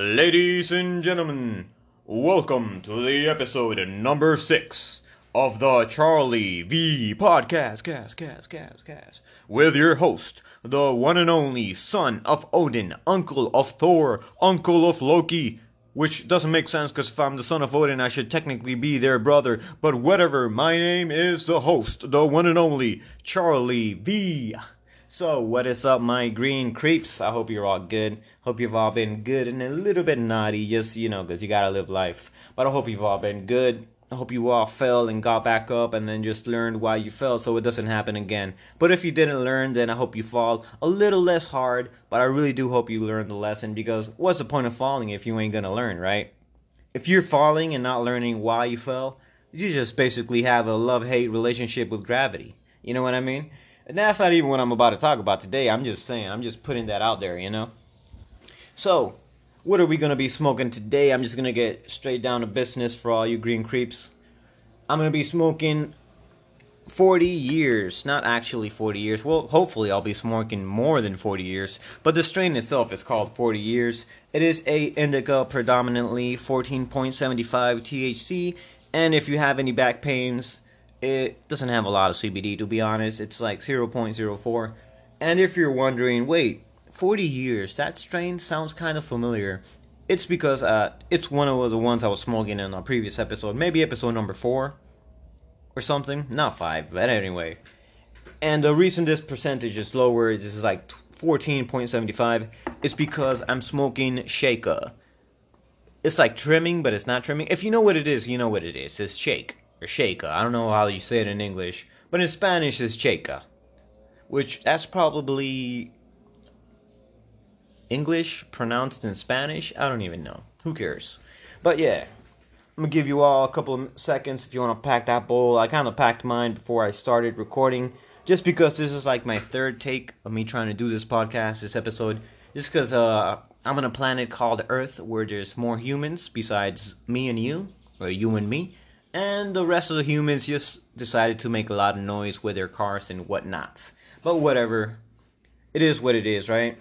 Ladies and gentlemen, welcome to the episode number six of the Charlie V Podcast, cast, cast, cast, cast, with your host, the one and only son of Odin, uncle of Thor, uncle of Loki, which doesn't make sense because if I'm the son of Odin, I should technically be their brother, but whatever, my name is the host, the one and only Charlie V. So, what is up, my green creeps? I hope you're all good. Hope you've all been good and a little bit naughty, just, you know, because you gotta live life. But I hope you've all been good. I hope you all fell and got back up and then just learned why you fell so it doesn't happen again. But if you didn't learn, then I hope you fall a little less hard. But I really do hope you learn the lesson because what's the point of falling if you ain't gonna learn, right? If you're falling and not learning why you fell, you just basically have a love hate relationship with gravity. You know what I mean? And that's not even what I'm about to talk about today. I'm just saying, I'm just putting that out there, you know? So, what are we going to be smoking today? I'm just going to get straight down to business for all you green creeps. I'm going to be smoking 40 years, not actually 40 years. Well, hopefully I'll be smoking more than 40 years, but the strain itself is called 40 years. It is a indica predominantly 14.75 THC, and if you have any back pains, it doesn't have a lot of CBD to be honest. It's like 0.04. And if you're wondering, wait, 40 years, that strain sounds kind of familiar. It's because uh, it's one of the ones I was smoking in a previous episode, maybe episode number 4 or something. Not 5, but anyway. And the reason this percentage is lower, this is like 14.75, is because I'm smoking Shaker. It's like trimming, but it's not trimming. If you know what it is, you know what it is. It's shake or shaker. I don't know how you say it in English, but in Spanish it's shaker, which that's probably English pronounced in Spanish. I don't even know. Who cares? But yeah, I'm gonna give you all a couple of seconds if you want to pack that bowl. I kind of packed mine before I started recording, just because this is like my third take of me trying to do this podcast, this episode. Just because uh, I'm on a planet called Earth where there's more humans besides me and you, or you and me and the rest of the humans just decided to make a lot of noise with their cars and whatnot. But whatever, it is what it is, right?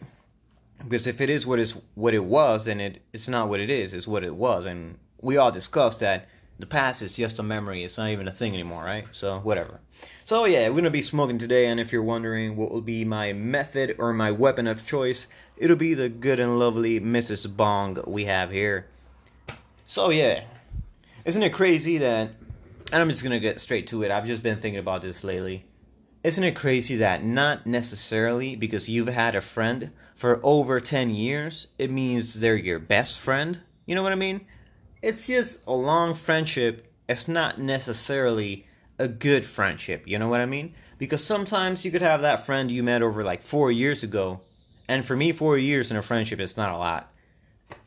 Because if it is what is what it was, then it it's not what it is. It's what it was, and we all discussed that the past is just a memory. It's not even a thing anymore, right? So whatever. So yeah, we're gonna be smoking today, and if you're wondering what will be my method or my weapon of choice, it'll be the good and lovely Mrs. Bong we have here. So yeah, isn't it crazy that, and I'm just gonna get straight to it. I've just been thinking about this lately. Isn't it crazy that not necessarily because you've had a friend for over 10 years, it means they're your best friend? You know what I mean? It's just a long friendship. It's not necessarily a good friendship. You know what I mean? Because sometimes you could have that friend you met over like four years ago. And for me, four years in a friendship is not a lot.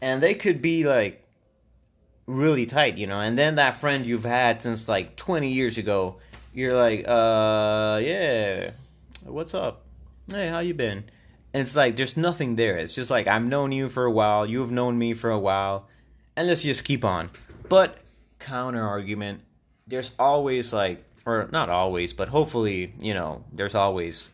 And they could be like really tight, you know. And then that friend you've had since like 20 years ago, you're like, uh, yeah, what's up? Hey, how you been? And it's like there's nothing there. It's just like I've known you for a while, you've known me for a while, and let's just keep on. But counter argument, there's always like, or not always, but hopefully, you know, there's always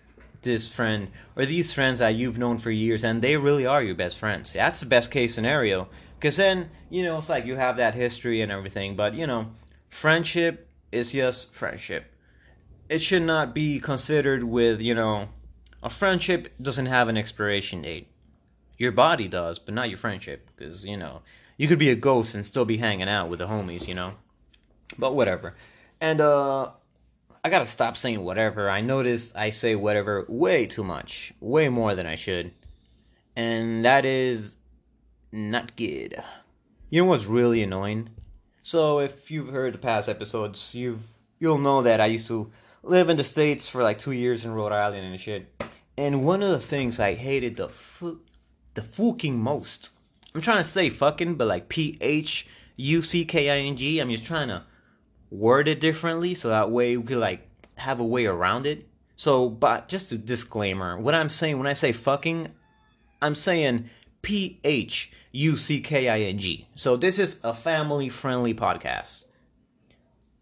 this friend or these friends that you've known for years and they really are your best friends. That's the best case scenario because then, you know, it's like you have that history and everything, but, you know, friendship is just friendship. It should not be considered with, you know, a friendship doesn't have an expiration date. Your body does, but not your friendship, because, you know, you could be a ghost and still be hanging out with the homies, you know? But whatever. And, uh, I gotta stop saying whatever. I notice I say whatever way too much, way more than I should. And that is not good. You know what's really annoying? So if you've heard the past episodes, you've you'll know that I used to live in the states for like two years in Rhode Island and shit. And one of the things I hated the fu- the fucking most. I'm trying to say fucking, but like P H U C K I N G. I'm just trying to word it differently so that way we could like have a way around it. So, but just a disclaimer: what I'm saying when I say fucking, I'm saying P H U C K I N G. So this is a family friendly podcast.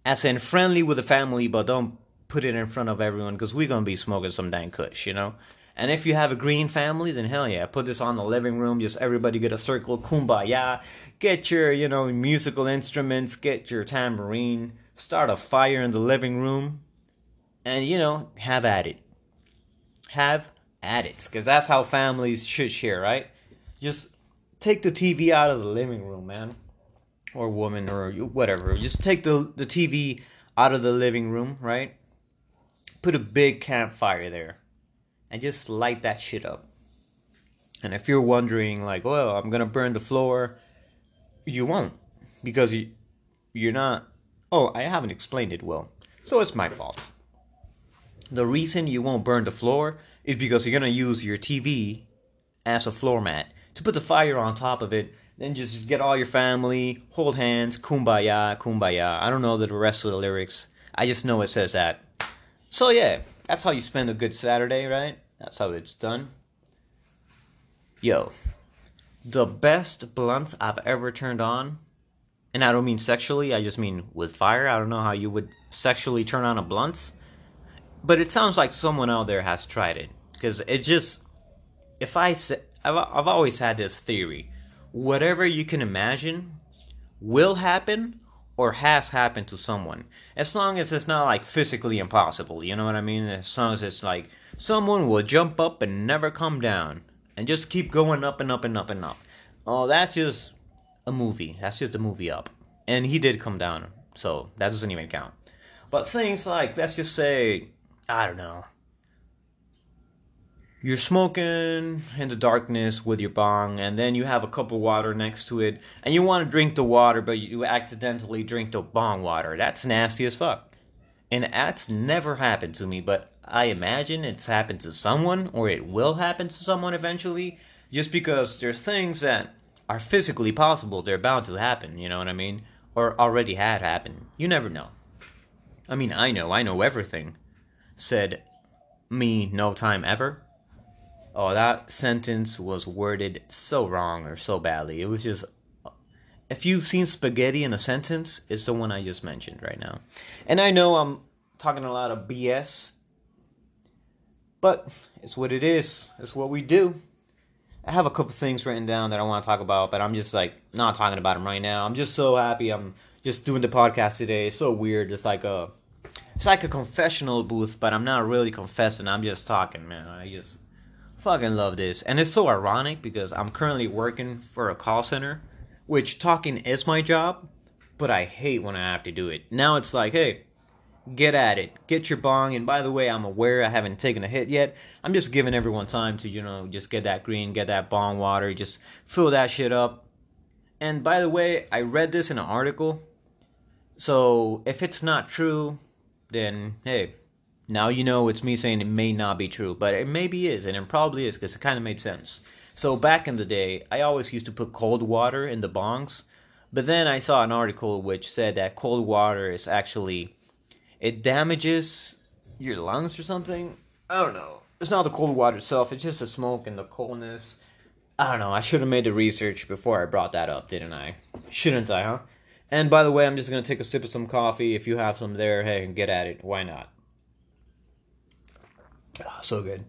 As in friendly with the family, but don't put it in front of everyone because we're gonna be smoking some dang kush, you know? And if you have a green family, then hell yeah, put this on the living room. Just everybody get a circle, kumbaya. Get your, you know, musical instruments, get your tambourine, start a fire in the living room, and, you know, have at it. Have at it. Because that's how families should share, right? Just take the TV out of the living room, man. Or woman, or whatever. Just take the, the TV out of the living room, right? Put a big campfire there and just light that shit up. And if you're wondering, like, well, I'm gonna burn the floor, you won't because you you're not. Oh, I haven't explained it well, so it's my fault. The reason you won't burn the floor is because you're gonna use your TV as a floor mat to put the fire on top of it. Then just get all your family, hold hands, kumbaya, kumbaya. I don't know the rest of the lyrics. I just know it says that. So yeah, that's how you spend a good Saturday, right? That's how it's done. Yo, the best blunts I've ever turned on, and I don't mean sexually, I just mean with fire. I don't know how you would sexually turn on a blunt, but it sounds like someone out there has tried it. Because it just, if I say, I've, I've always had this theory whatever you can imagine will happen or has happened to someone. As long as it's not like physically impossible, you know what I mean? As long as it's like someone will jump up and never come down and just keep going up and up and up and up. Oh, that's just a movie. That's just a movie up. And he did come down, so that doesn't even count. But things like, let's just say, I don't know. You're smoking in the darkness with your bong, and then you have a cup of water next to it, and you want to drink the water, but you accidentally drink the bong water. That's nasty as fuck. And that's never happened to me, but I imagine it's happened to someone, or it will happen to someone eventually, just because there's things that are physically possible, they're bound to happen, you know what I mean? Or already had happened. You never know. I mean, I know, I know everything. Said me no time ever. Oh, that sentence was worded so wrong or so badly. It was just. If you've seen spaghetti in a sentence, it's the one I just mentioned right now. And I know I'm talking a lot of BS but it's what it is. It's what we do. I have a couple things written down that I want to talk about, but I'm just like not talking about them right now. I'm just so happy I'm just doing the podcast today. It's so weird. It's like a it's like a confessional booth, but I'm not really confessing. I'm just talking, man. I just fucking love this. And it's so ironic because I'm currently working for a call center, which talking is my job, but I hate when I have to do it. Now it's like, hey, get at it. Get your bong. And by the way, I'm aware I haven't taken a hit yet. I'm just giving everyone time to, you know, just get that green, get that bong water, just fill that shit up. And by the way, I read this in an article. So if it's not true, then hey, now you know it's me saying it may not be true, but it maybe is, and it probably is because it kind of made sense. So back in the day, I always used to put cold water in the bongs, but then I saw an article which said that cold water is actually it damages your lungs or something. I don't know. It's not the cold water itself, it's just the smoke and the coldness. I don't know. I should have made the research before I brought that up, didn't I? Shouldn't I, huh? And by the way, I'm just gonna take a sip of some coffee. If you have some there, hey, get at it. Why not? Oh, so good.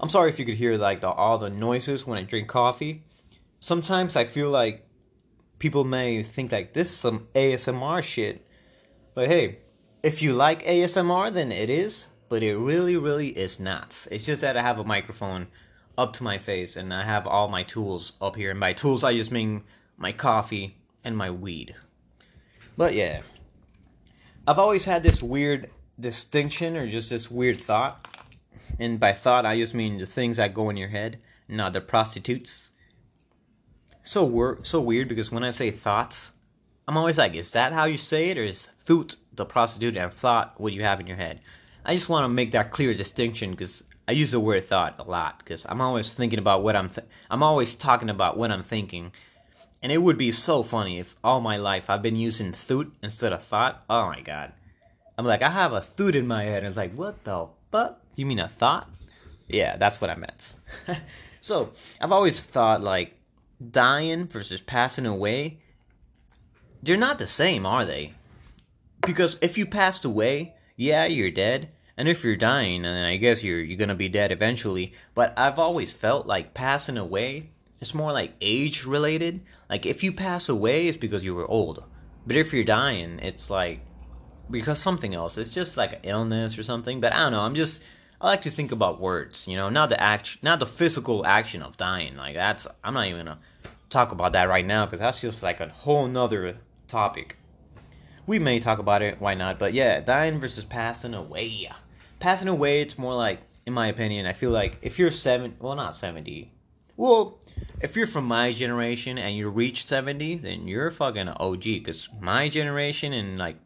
I'm sorry if you could hear like the, all the noises when I drink coffee. Sometimes I feel like people may think like this is some ASMR shit, but hey, if you like ASMR, then it is, but it really, really is not. It's just that I have a microphone up to my face and I have all my tools up here. And by tools, I just mean my coffee and my weed. But yeah, I've always had this weird distinction or just this weird thought. And by thought, I just mean the things that go in your head, not the prostitutes. So, wor- so weird because when I say thoughts, I'm always like, is that how you say it, or is thought the prostitute and thought what you have in your head? I just want to make that clear distinction because I use the word thought a lot because I'm always thinking about what I'm. Th- I'm always talking about what I'm thinking, and it would be so funny if all my life I've been using thought instead of thought. Oh my god, I'm like I have a thought in my head. And it's like what the fuck? You mean a thought? Yeah, that's what I meant. so I've always thought like dying versus passing away they're not the same, are they? Because if you passed away, yeah, you're dead, And if you're dying, then I guess you're you're gonna be dead eventually. But I've always felt like passing away it's more like age related. Like if you pass away, it's because you were old. But if you're dying, it's like because something else. It's just like an illness or something. But I don't know. I'm just I like to think about words, you know, not the act, not the physical action of dying. Like that's I'm not even gonna talk about that right now because that's just like a whole nother topic. We may talk about it, why not? But yeah, dying versus passing away passing away, it's more like, in my opinion, I feel like if you're seven, well, not seventy, well, if you're from my generation and you reach seventy, then you're fucking OG. Because my generation and like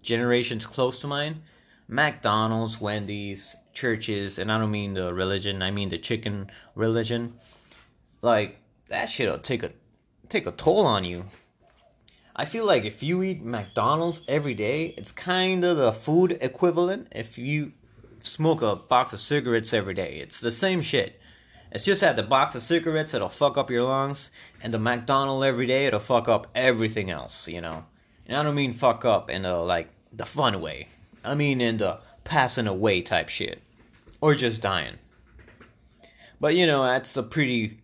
generations close to mine, McDonald's, Wendy's, Church's, and I don't mean the religion, I mean the chicken religion. Like that shit'll take a take a toll on you. I feel like if you eat McDonald's every day, it's kind of the food equivalent. If you smoke a box of cigarettes every day. It's the same shit. It's just that the box of cigarettes it'll fuck up your lungs, and the McDonald every day it'll fuck up everything else, you know. And I don't mean fuck up in the like the fun way. I mean in the passing away type shit, or just dying. But you know that's a pretty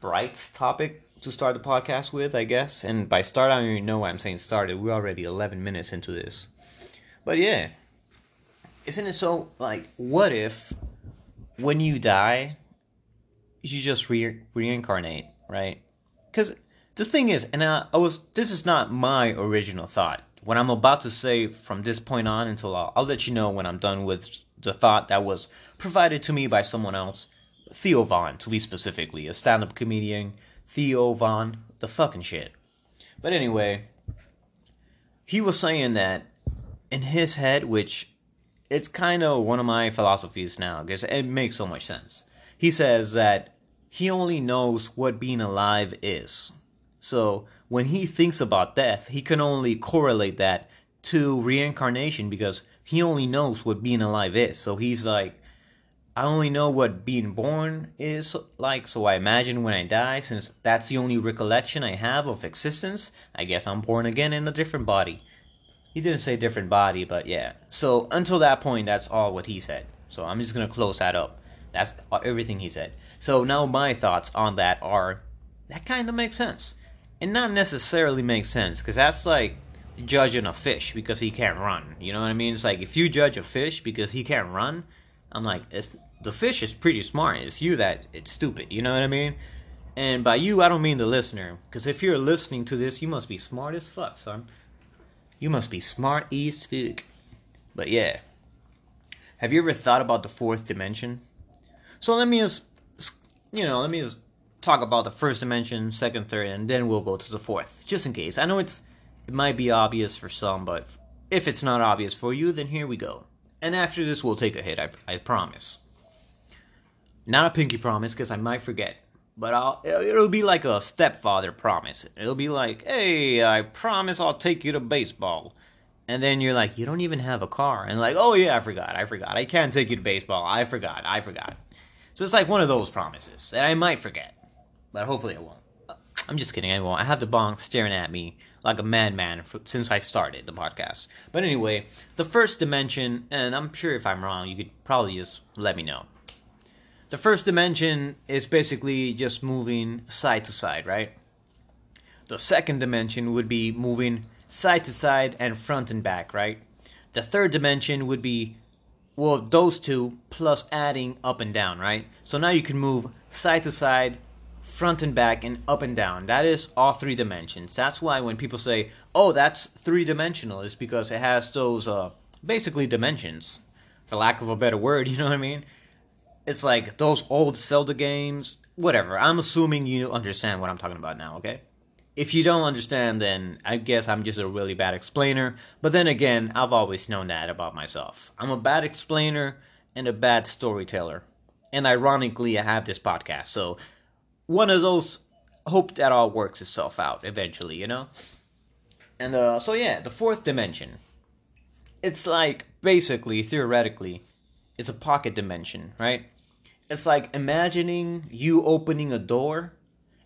bright topic to start the podcast with, I guess. And by start, I don't even know why I'm saying started. We're already 11 minutes into this. But yeah, isn't it so like what if when you die you just re- reincarnate right because the thing is and I, I, was this is not my original thought what i'm about to say from this point on until I'll, I'll let you know when i'm done with the thought that was provided to me by someone else theo von to be specifically a stand-up comedian theo von the fucking shit but anyway he was saying that in his head which it's kind of one of my philosophies now because it makes so much sense. He says that he only knows what being alive is. So when he thinks about death, he can only correlate that to reincarnation because he only knows what being alive is. So he's like, I only know what being born is like, so I imagine when I die, since that's the only recollection I have of existence, I guess I'm born again in a different body. He didn't say different body, but yeah. So until that point, that's all what he said. So I'm just gonna close that up. That's everything he said. So now my thoughts on that are that kind of makes sense, and not necessarily makes sense because that's like judging a fish because he can't run. You know what I mean? It's like if you judge a fish because he can't run, I'm like, the fish is pretty smart. It's you that it's stupid. You know what I mean? And by you, I don't mean the listener, because if you're listening to this, you must be smart as fuck, son. You must be smart as fuck. But yeah. Have you ever thought about the fourth dimension? So let me just, you know, let me just talk about the first dimension, second, third, and then we'll go to the fourth, just in case. I know it's it might be obvious for some, but if it's not obvious for you, then here we go. And after this, we'll take a hit. I, I promise. Not a pinky promise, because I might forget but I'll it'll be like a stepfather promise. It'll be like, "Hey, I promise I'll take you to baseball." And then you're like, "You don't even have a car." And like, "Oh yeah, I forgot. I forgot. I can't take you to baseball. I forgot. I forgot." So it's like one of those promises that I might forget, but hopefully I won't. I'm just kidding. I won't. I have the bonk staring at me like a madman since I started the podcast. But anyway, the first dimension, and I'm sure if I'm wrong, you could probably just let me know the first dimension is basically just moving side to side, right? The second dimension would be moving side to side and front and back, right? The third dimension would be, well, those two plus adding up and down, right? So now you can move side to side, front and back, and up and down. That is all three dimensions. That's why when people say, oh, that's three dimensional, is because it has those uh, basically dimensions, for lack of a better word, you know what I mean? It's like those old Zelda games, whatever. I'm assuming you understand what I'm talking about now, okay? If you don't understand, then I guess I'm just a really bad explainer. But then again, I've always known that about myself. I'm a bad explainer and a bad storyteller. And ironically, I have this podcast. So one of those hope that all works itself out eventually, you know? And uh, so, yeah, the fourth dimension. It's like basically, theoretically, it's a pocket dimension, right? It's like imagining you opening a door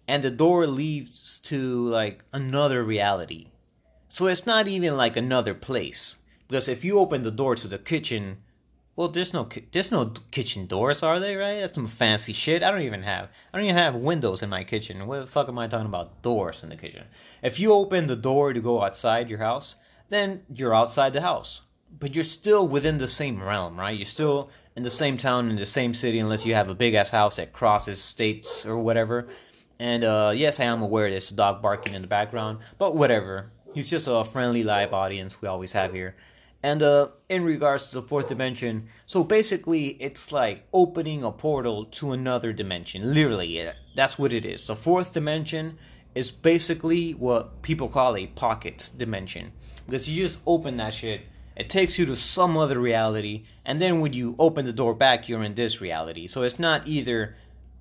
and the door leads to like another reality. So it's not even like another place. Because if you open the door to the kitchen well, there's no there's no kitchen doors, are they? Right? That's some fancy shit. I don't even have I don't even have windows in my kitchen. What the fuck am I talking about doors in the kitchen? If you open the door to go outside your house, then you're outside the house, but you're still within the same realm, right? You're still in the same town in the same city, unless you have a big ass house that crosses states or whatever. And uh, yes, I am aware there's a dog barking in the background, but whatever. He's just a friendly live audience we always have here. And uh, in regards to the fourth dimension, so basically it's like opening a portal to another dimension. Literally, that's what it is. The fourth dimension is basically what people call a pocket dimension. Because you just open that shit, it takes you to some other reality, and then when you open the door back, you're in this reality. So it's not either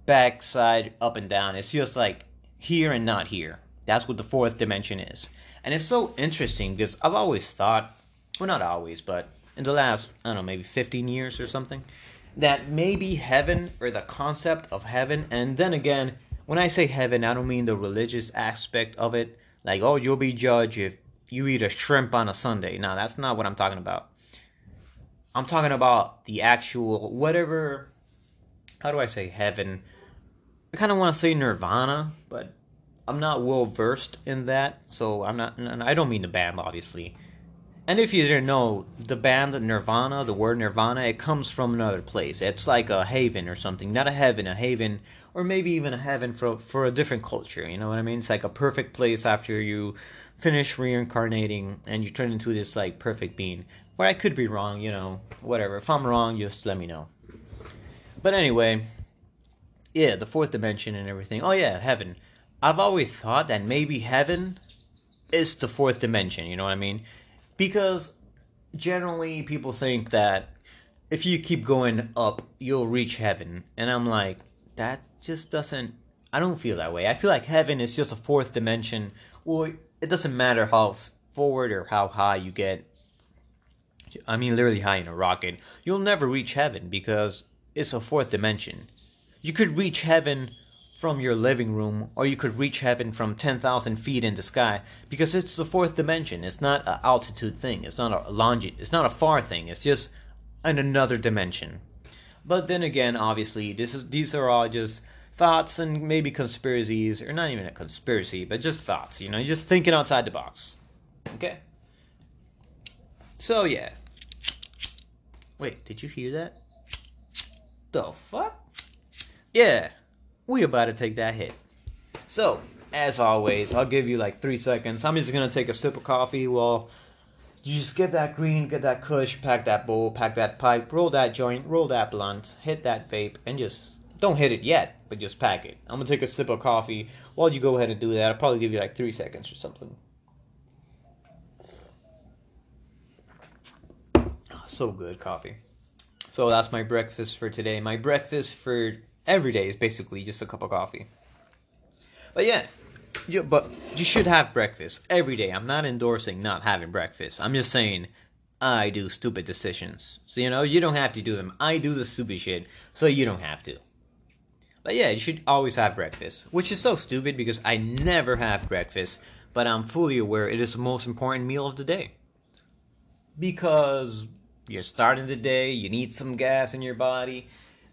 back, side, up, and down. It's just like here and not here. That's what the fourth dimension is. And it's so interesting because I've always thought well, not always, but in the last, I don't know, maybe 15 years or something, that maybe heaven or the concept of heaven, and then again, when I say heaven, I don't mean the religious aspect of it, like, oh, you'll be judged if you eat a shrimp on a Sunday. No, that's not what I'm talking about. I'm talking about the actual, whatever, how do I say heaven? I kind of want to say nirvana, but I'm not well versed in that, so I'm not, I don't mean the band, obviously and if you didn't know, the band Nirvana, the word Nirvana, it comes from another place. It's like a haven or something, not a heaven, a haven, or maybe even a heaven for for a different culture. You know what I mean? It's like a perfect place after you finish reincarnating and you turn into this like perfect being. Where I could be wrong, you know, whatever. If I'm wrong, just let me know. But anyway, yeah, the fourth dimension and everything. Oh yeah, heaven. I've always thought that maybe heaven is the fourth dimension. You know what I mean? Because generally people think that if you keep going up, you'll reach heaven. And I'm like, that just doesn't. I don't feel that way. I feel like heaven is just a fourth dimension. Well, it doesn't matter how forward or how high you get. I mean, literally high in a rocket. You'll never reach heaven because it's a fourth dimension. You could reach heaven from your living room, or you could reach heaven from 10,000 feet in the sky, because it's the fourth dimension. It's not an altitude thing. It's not a longi- It's not a far thing. It's just in another dimension. But then again, obviously, this is these are all just thoughts and maybe conspiracies, or not even a conspiracy, but just thoughts. You know, just thinking outside the box. Okay. So yeah. Wait, did you hear that? The fuck? Yeah we about to take that hit. So, as always, I'll give you like three seconds. I'm just gonna take a sip of coffee while you just get that green, get that kush, pack that bowl, pack that pipe, roll that joint, roll that blunt, hit that vape, and just don't hit it yet, but just pack it. I'm gonna take a sip of coffee while you go ahead and do that. I'll probably give you like three seconds or something. Oh, so good coffee. So that's my breakfast for today. My breakfast for every day is basically just a cup of coffee. But yeah, you, but you should have breakfast every day. I'm not endorsing not having breakfast. I'm just saying I do stupid decisions. So you know, you don't have to do them. I do the stupid shit, so you don't have to. But yeah, you should always have breakfast, which is so stupid because I never have breakfast, but I'm fully aware it is the most important meal of the day. Because you're starting the day, you need some gas in your body,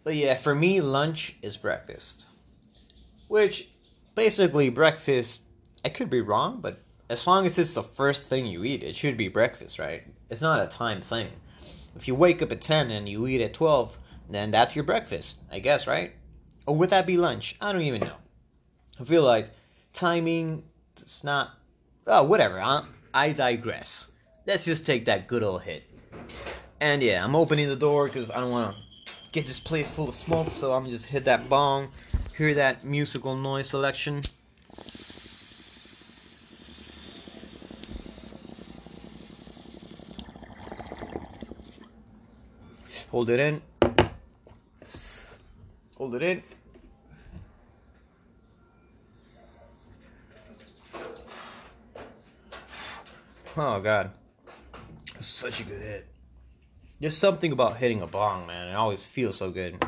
but yeah, for me, lunch is breakfast. Which, basically, breakfast, I could be wrong, but as long as it's the first thing you eat, it should be breakfast, right? It's not a time thing. If you wake up at 10 and you eat at 12, then that's your breakfast, I guess, right? Or would that be lunch? I don't even know. I feel like timing, it's not. Oh, whatever. I, I digress. Let's just take that good old hit. And yeah, I'm opening the door because I don't want to get this place full of smoke, so I'm just hit that bong, hear that musical noise selection. Hold it in. Hold it in. Oh god. Such a good hit. There's something about hitting a bong, man. It always feels so good.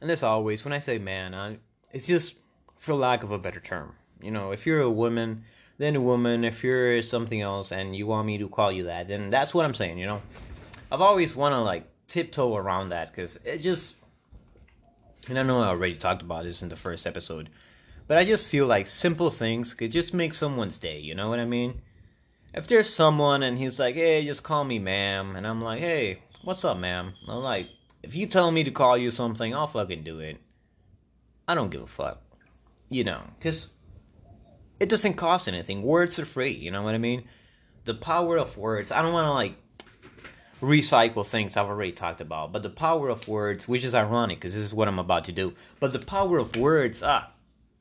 And this always, when I say man, I, it's just for lack of a better term. You know, if you're a woman, then a woman. If you're something else and you want me to call you that, then that's what I'm saying. You know, I've always want to like tiptoe around that because it just. And I know I already talked about this in the first episode, but I just feel like simple things could just make someone's day. You know what I mean? If there's someone and he's like, "Hey, just call me ma'am," and I'm like, "Hey, what's up, ma'am?" I'm like, if you tell me to call you something, I'll fucking do it. I don't give a fuck. You know, because it doesn't cost anything. Words are free, you know what I mean? The power of words. I don't want to like recycle things I've already talked about, but the power of words, which is ironic because this is what I'm about to do, but the power of words, ah,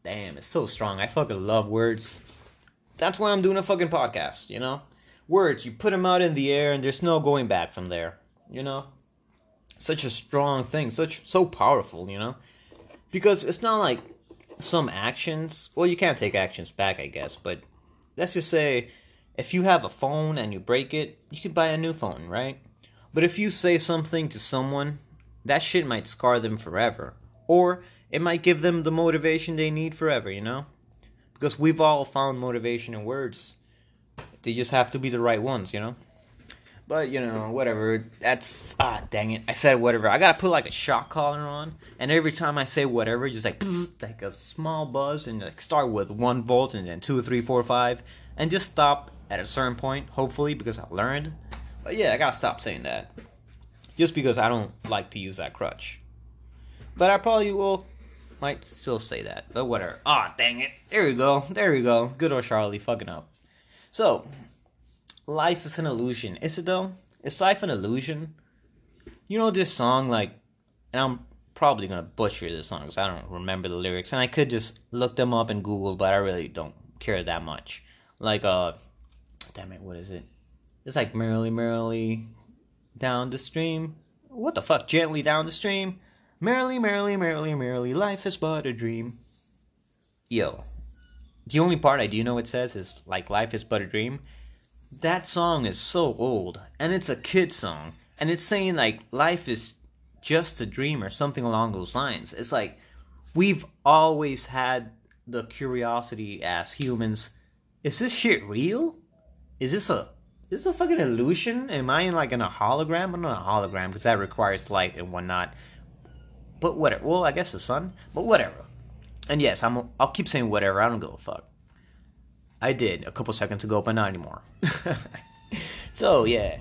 damn, it's so strong. I fucking love words. That's why I'm doing a fucking podcast, you know? Words, you put them out in the air and there's no going back from there, you know? Such a strong thing, such so powerful, you know? Because it's not like some actions, well, you can't take actions back, I guess, but let's just say if you have a phone and you break it, you can buy a new phone, right? But if you say something to someone, that shit might scar them forever. Or it might give them the motivation they need forever, you know? Because we've all found motivation in words. They just have to be the right ones, you know? But you know, whatever. That's ah, dang it. I said whatever. I gotta put like a shock collar on, and every time I say whatever, just like like a small buzz, and like start with one volt, and then two, three, four, five, and just stop at a certain point. Hopefully, because I learned. But yeah, I gotta stop saying that, just because I don't like to use that crutch. But I probably will, might still say that. But whatever. Ah, dang it. There we go. There we go. Good old Charlie fucking up. So life is an illusion. Is it though? Is life an illusion? You know this song, like, and I'm probably gonna butcher this song because I don't remember the lyrics, and I could just look them up in Google, but I really don't care that much. Like, uh, damn it, what is it? It's like merrily, merrily down the stream. What the fuck? Gently down the stream. Merrily, merrily, merrily, merrily, life is but a dream. Yo, the only part I do know it says is like life is but a dream. That song is so old and it's a kid song and it's saying like life is just a dream or something along those lines. It's like we've always had the curiosity as humans is this shit real? Is this a is this a fucking illusion? Am i in like in a hologram? I'm not a hologram because that requires light and whatnot but whatever well i guess the sun but whatever and yes i'm i'll keep saying whatever i don't give a fuck I did a couple seconds ago, but not anymore. so yeah,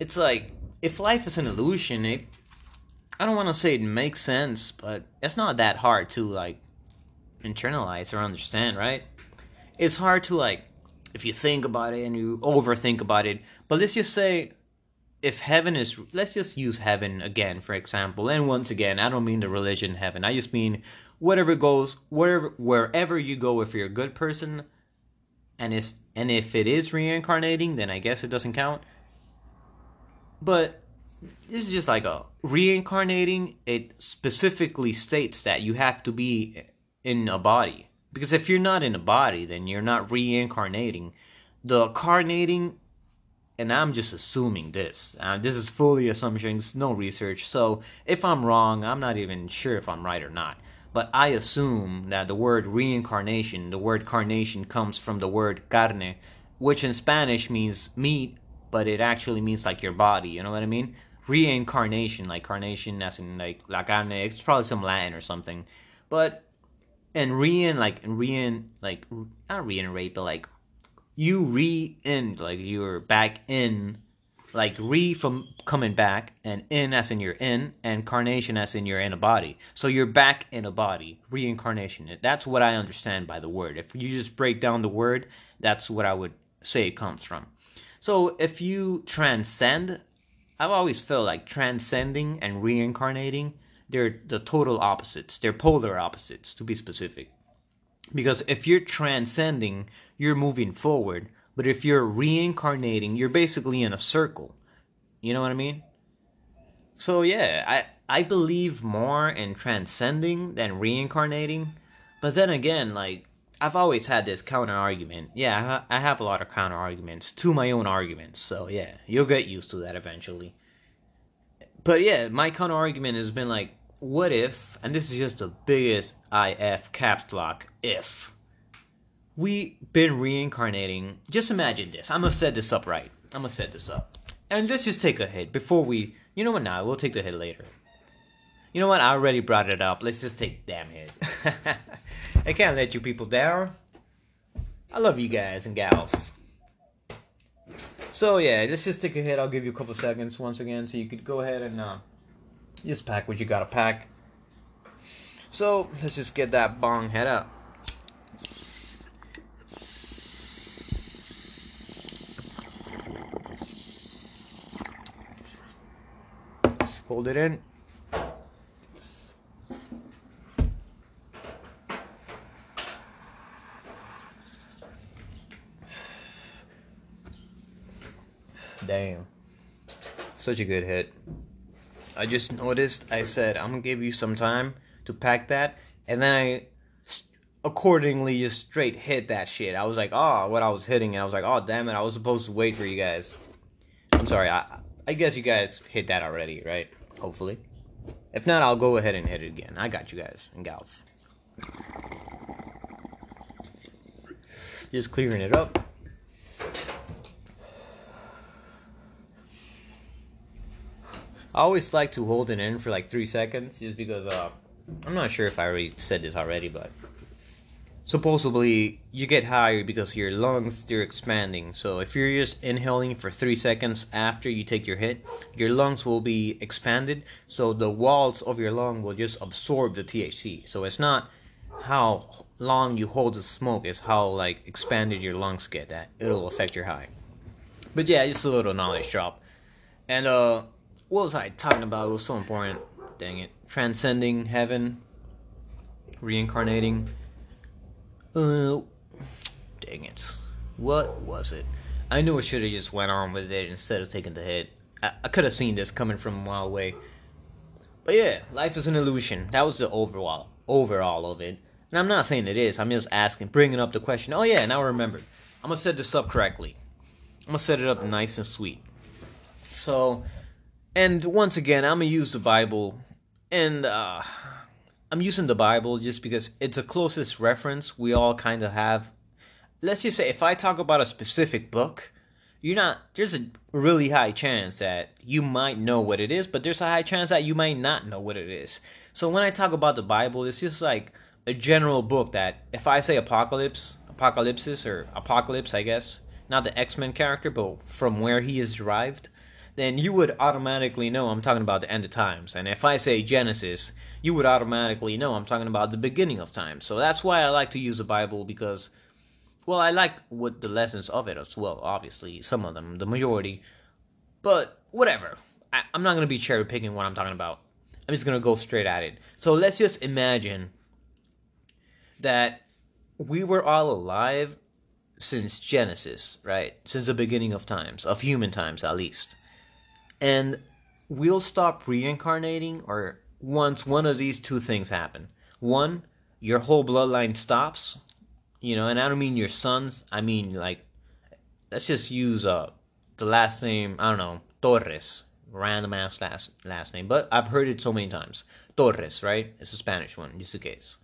it's like if life is an illusion, it. I don't want to say it makes sense, but it's not that hard to like internalize or understand, right? It's hard to like if you think about it and you overthink about it. But let's just say if heaven is let's just use heaven again for example and once again i don't mean the religion heaven i just mean whatever goes wherever wherever you go if you're a good person and it's and if it is reincarnating, then I guess it doesn't count. But this is just like a reincarnating. It specifically states that you have to be in a body because if you're not in a body, then you're not reincarnating. The carnating, and I'm just assuming this. Uh, this is fully assumptions, no research. So if I'm wrong, I'm not even sure if I'm right or not but I assume that the word reincarnation, the word carnation comes from the word carne, which in Spanish means meat, but it actually means like your body, you know what I mean? Reincarnation, like carnation as in like la carne, it's probably some Latin or something. But and rein like rein like not reiterate, but like you re in like you're back in like re from coming back and in as in you're in and carnation as in you're in a body. So you're back in a body reincarnation that's what i understand by the word. If you just break down the word that's what i would say it comes from. So if you transcend i've always felt like transcending and reincarnating they're the total opposites. They're polar opposites to be specific because if you're transcending you're moving forward but if you're reincarnating, you're basically in a circle. You know what I mean? So yeah, I I believe more in transcending than reincarnating. But then again, like I've always had this counter argument. Yeah, I have a lot of counter arguments to my own arguments. So yeah, you'll get used to that eventually. But yeah, my counter argument has been like, what if? And this is just the biggest if caps lock if we been reincarnating. Just imagine this. I'm gonna set this up right. I'm gonna set this up. And let's just take a hit before we You know what? Now we'll take the hit later. You know what? I already brought it up. Let's just take damn hit. I can't let you people down. I love you guys and gals. So yeah, let's just take a hit. I'll give you a couple seconds once again, so you could go ahead and uh, just pack what you gotta pack. So let's just get that bong head up. Hold it in. Damn. Such a good hit. I just noticed, I said, I'm gonna give you some time to pack that, and then I accordingly just straight hit that shit. I was like, oh, what I was hitting, and I was like, oh, damn it, I was supposed to wait for you guys. I'm sorry, I, I guess you guys hit that already, right? Hopefully. If not, I'll go ahead and hit it again. I got you guys and gals. Just clearing it up. I always like to hold it in for like three seconds just because uh, I'm not sure if I already said this already, but supposedly you get higher because your lungs they're expanding. So if you're just inhaling for three seconds after you take your hit, your lungs will be expanded. So the walls of your lung will just absorb the THC. So it's not how long you hold the smoke, it's how like expanded your lungs get. That it'll affect your high. But yeah, just a little knowledge drop. And uh what was I talking about? It was so important. Dang it. Transcending heaven, reincarnating. Uh, dang it. What was it? I knew I should have just went on with it instead of taking the hit. I, I could have seen this coming from a mile away. But yeah, life is an illusion. That was the overall overall of it. And I'm not saying it is. I'm just asking, bringing up the question. Oh yeah, now I remember. I'm gonna set this up correctly. I'm gonna set it up nice and sweet. So and once again, I'm gonna use the Bible, and uh, I'm using the Bible just because it's the closest reference we all kind of have. Let's just say if I talk about a specific book, you're not. There's a really high chance that you might know what it is, but there's a high chance that you might not know what it is. So when I talk about the Bible, it's just like a general book that if I say apocalypse, apocalypsis or apocalypse, I guess not the X Men character, but from where he is derived then you would automatically know I'm talking about the end of times. And if I say Genesis, you would automatically know I'm talking about the beginning of time. So that's why I like to use the Bible because, well, I like what the lessons of it as well. Obviously, some of them, the majority, but whatever. I, I'm not gonna be cherry picking what I'm talking about. I'm just gonna go straight at it. So let's just imagine that we were all alive since Genesis, right? Since the beginning of times, of human times at least and we'll stop reincarnating or once one of these two things happen. One, your whole bloodline stops, you know, and I don't mean your sons, I mean like let's just use uh the last name, I don't know, Torres, random ass last last name, but I've heard it so many times. Torres, right? It's a Spanish one, just in case.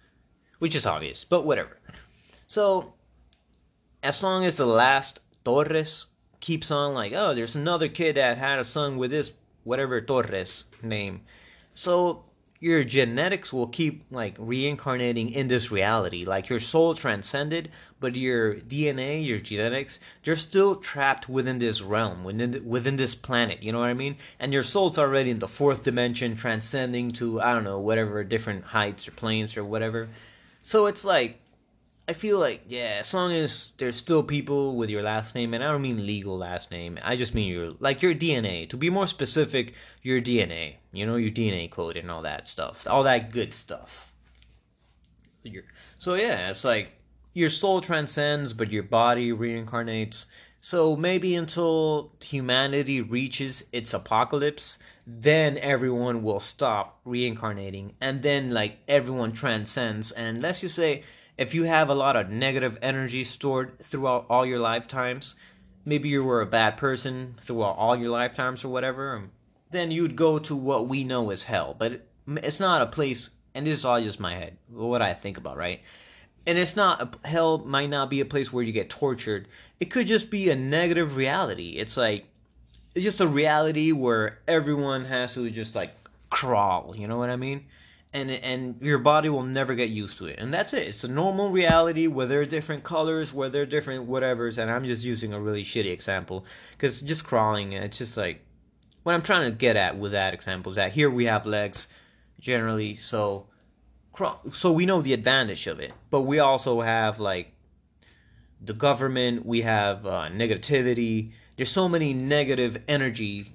Which is obvious, but whatever. So as long as the last Torres keeps on like, oh, there's another kid that had a son with this whatever Torres name. So your genetics will keep like reincarnating in this reality. Like your soul transcended, but your DNA, your genetics, they're still trapped within this realm, within within this planet. You know what I mean? And your soul's already in the fourth dimension, transcending to I don't know whatever different heights or planes or whatever. So it's like I feel like yeah, as long as there's still people with your last name, and I don't mean legal last name, I just mean your like your DNA. To be more specific, your DNA. You know your DNA code and all that stuff, all that good stuff. so yeah, it's like your soul transcends, but your body reincarnates. So maybe until humanity reaches its apocalypse, then everyone will stop reincarnating, and then like everyone transcends. And let's just say if you have a lot of negative energy stored throughout all your lifetimes, maybe you were a bad person throughout all your lifetimes or whatever, then you'd go to what we know as hell. But it's not a place, and this is all just my head, what I think about, right? And it's not, hell might not be a place where you get tortured. It could just be a negative reality. It's like, it's just a reality where everyone has to just like crawl. You know what I mean? And and your body will never get used to it, and that's it. It's a normal reality where there are different colors, where there are different whatevers. And I'm just using a really shitty example because just crawling. It's just like what I'm trying to get at with that example is that here we have legs generally, so so we know the advantage of it, but we also have like the government, we have uh, negativity. There's so many negative energy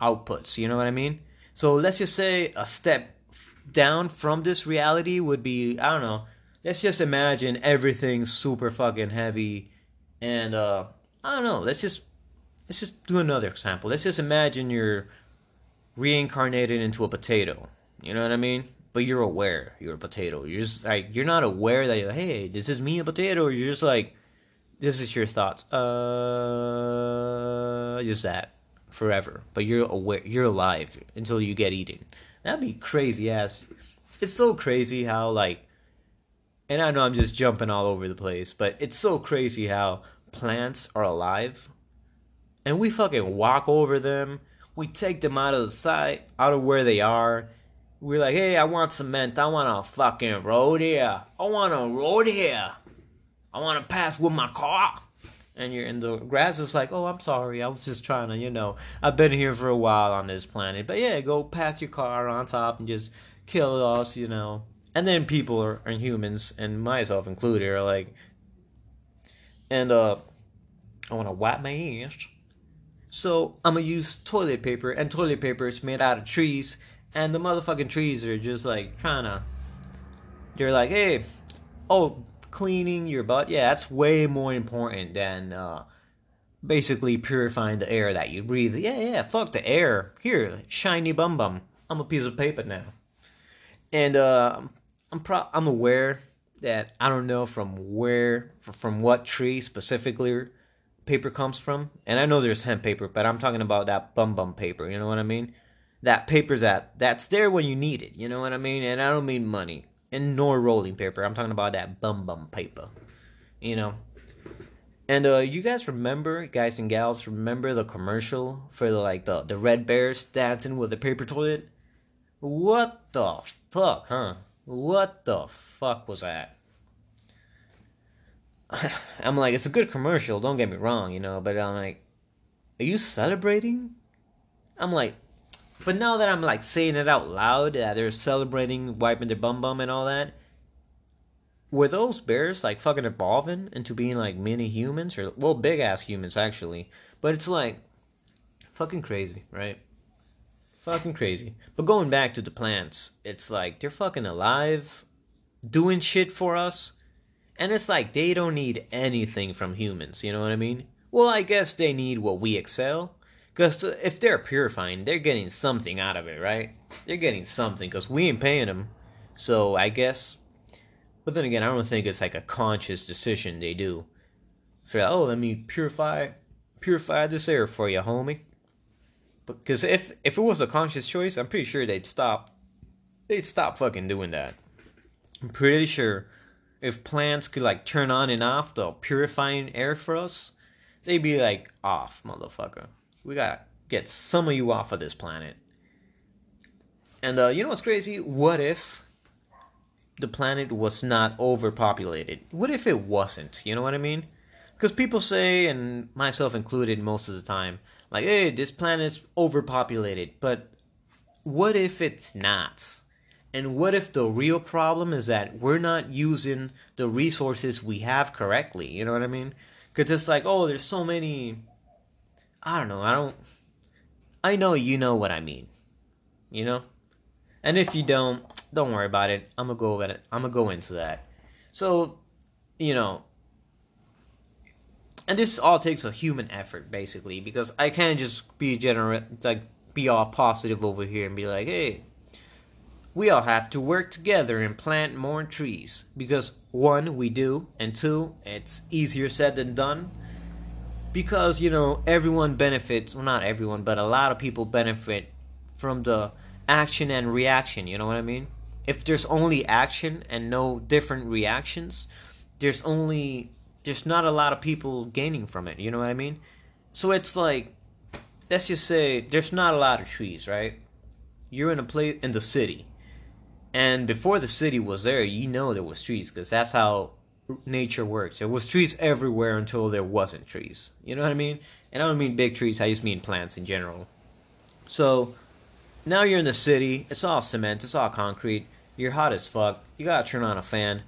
outputs. You know what I mean? So let's just say a step down from this reality would be I don't know. Let's just imagine everything's super fucking heavy, and uh, I don't know. Let's just let's just do another example. Let's just imagine you're reincarnated into a potato. You know what I mean? But you're aware you're a potato. You're just like you're not aware that like, hey, this is me a potato. You're just like, this is your thoughts. Uh, just that forever. But you're aware, you're alive until you get eaten. That'd be crazy ass. It's so crazy how like, and I know I'm just jumping all over the place, but it's so crazy how plants are alive, and we fucking walk over them. We take them out of the sight, out of where they are. We're like, hey, I want cement. I want a fucking road here. I want a road here. I want to pass with my car and you're in the grass is like, oh, I'm sorry, I was just trying to, you know, I've been here for a while on this planet, but yeah, go past your car on top and just kill us, you know. And then people are, and humans, and myself included, are like, and uh, I want to wipe my ass. So I'm gonna use toilet paper, and toilet paper is made out of trees, and the motherfucking trees are just like trying to. They're like, hey, oh, cleaning your butt, yeah, that's way more important than uh, basically purifying the air that you breathe. Yeah, yeah, fuck the air. Here, shiny bum bum. I'm a piece of paper now. And uh, I'm pro- I'm aware that I don't know from where, from what tree specifically paper comes from. And I know there's hemp paper, but I'm talking about that bum bum paper. You know what I mean? That paper's that that's there when you need it. You know what I mean? And I don't mean money and nor rolling paper. I'm talking about that bum bum paper. You know. And uh you guys remember, guys and gals, remember the commercial for the like the the red bears dancing with the paper toilet? What the fuck, huh? What the fuck was that? I'm like, it's a good commercial, don't get me wrong, you know, but I'm like, are you celebrating? I'm like, but now that I'm like saying it out loud, that they're celebrating wiping their bum bum and all that, were those bears like fucking evolving into being like mini humans or well big ass humans actually? But it's like fucking crazy, right? Fucking crazy. But going back to the plants, it's like they're fucking alive, doing shit for us, and it's like they don't need anything from humans. You know what I mean? Well, I guess they need what we excel because if they're purifying, they're getting something out of it, right? They're getting something because we ain't paying them. So I guess. But then again, I don't think it's like a conscious decision they do. For oh, let me purify, purify this air for you, homie. Because if if it was a conscious choice, I'm pretty sure they'd stop. They'd stop fucking doing that. I'm pretty sure if plants could like turn on and off the purifying air for us, they'd be like off, motherfucker. We gotta get some of you off of this planet. And uh, you know what's crazy? What if the planet was not overpopulated? What if it wasn't? You know what I mean? Because people say, and myself included most of the time, like, hey, this planet's overpopulated. But what if it's not? And what if the real problem is that we're not using the resources we have correctly? You know what I mean? Because it's like, oh, there's so many I don't know. I don't. I know you know what I mean. You know? And if you don't, don't worry about it. I'm gonna go it. I'm gonna go into that. So, you know, and this all takes a human effort basically because I can't just be generate like be all positive over here and be like, hey, we all have to work together and plant more trees because one we do and two it's easier said than done because you know everyone benefits well not everyone but a lot of people benefit from the action and reaction you know what i mean? If there's only action and no different reactions there's only there's not a lot of people gaining from it you know what i mean? So it's like let's just say there's not a lot of trees, right? You're in a place in the city, and before the city was there, you know there was trees because that's how nature works. There was trees everywhere until there wasn't trees. You know what I mean? And I don't mean big trees. I just mean plants in general. So now you're in the city. It's all cement. It's all concrete. You're hot as fuck. You gotta turn on a fan.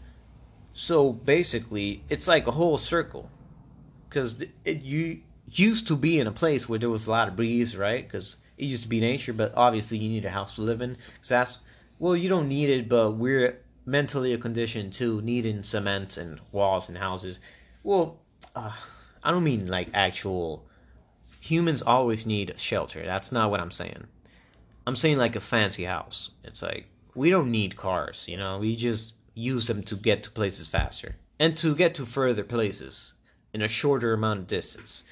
So basically, it's like a whole circle, because you used to be in a place where there was a lot of breeze, right? Because it used to be nature, but obviously you need a house to live in. Cause that's well, you don't need it, but we're mentally conditioned to needing cement and walls and houses. Well, uh, I don't mean like actual. Humans always need shelter. That's not what I'm saying. I'm saying like a fancy house. It's like we don't need cars, you know. We just use them to get to places faster and to get to further places in a shorter amount of distance.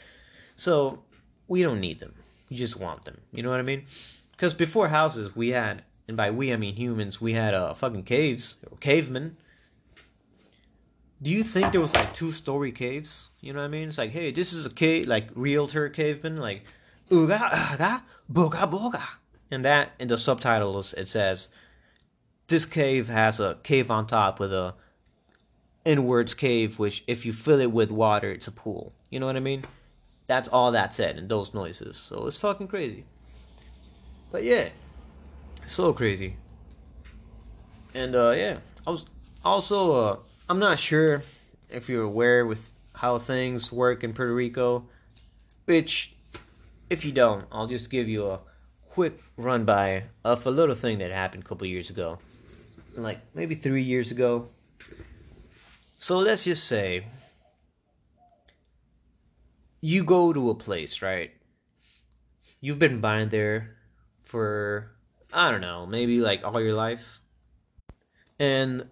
So we don't need them. We just want them. You know what I mean? Because before houses, we had, and by we I mean humans, we had uh fucking caves, cavemen. Do you think there was like two story caves? You know what I mean? It's like, hey, this is a cave, like realtor caveman, like, uga aga boga boga. And that in the subtitles it says, this cave has a cave on top with a inwards cave, which if you fill it with water, it's a pool. You know what I mean? That's all that said and those noises. So it's fucking crazy. But yeah, so crazy. And uh, yeah, I was also uh, I'm not sure if you're aware with how things work in Puerto Rico, which if you don't, I'll just give you a quick run by of a little thing that happened a couple years ago, like maybe three years ago. So let's just say you go to a place, right? You've been buying there for I don't know, maybe like all your life. And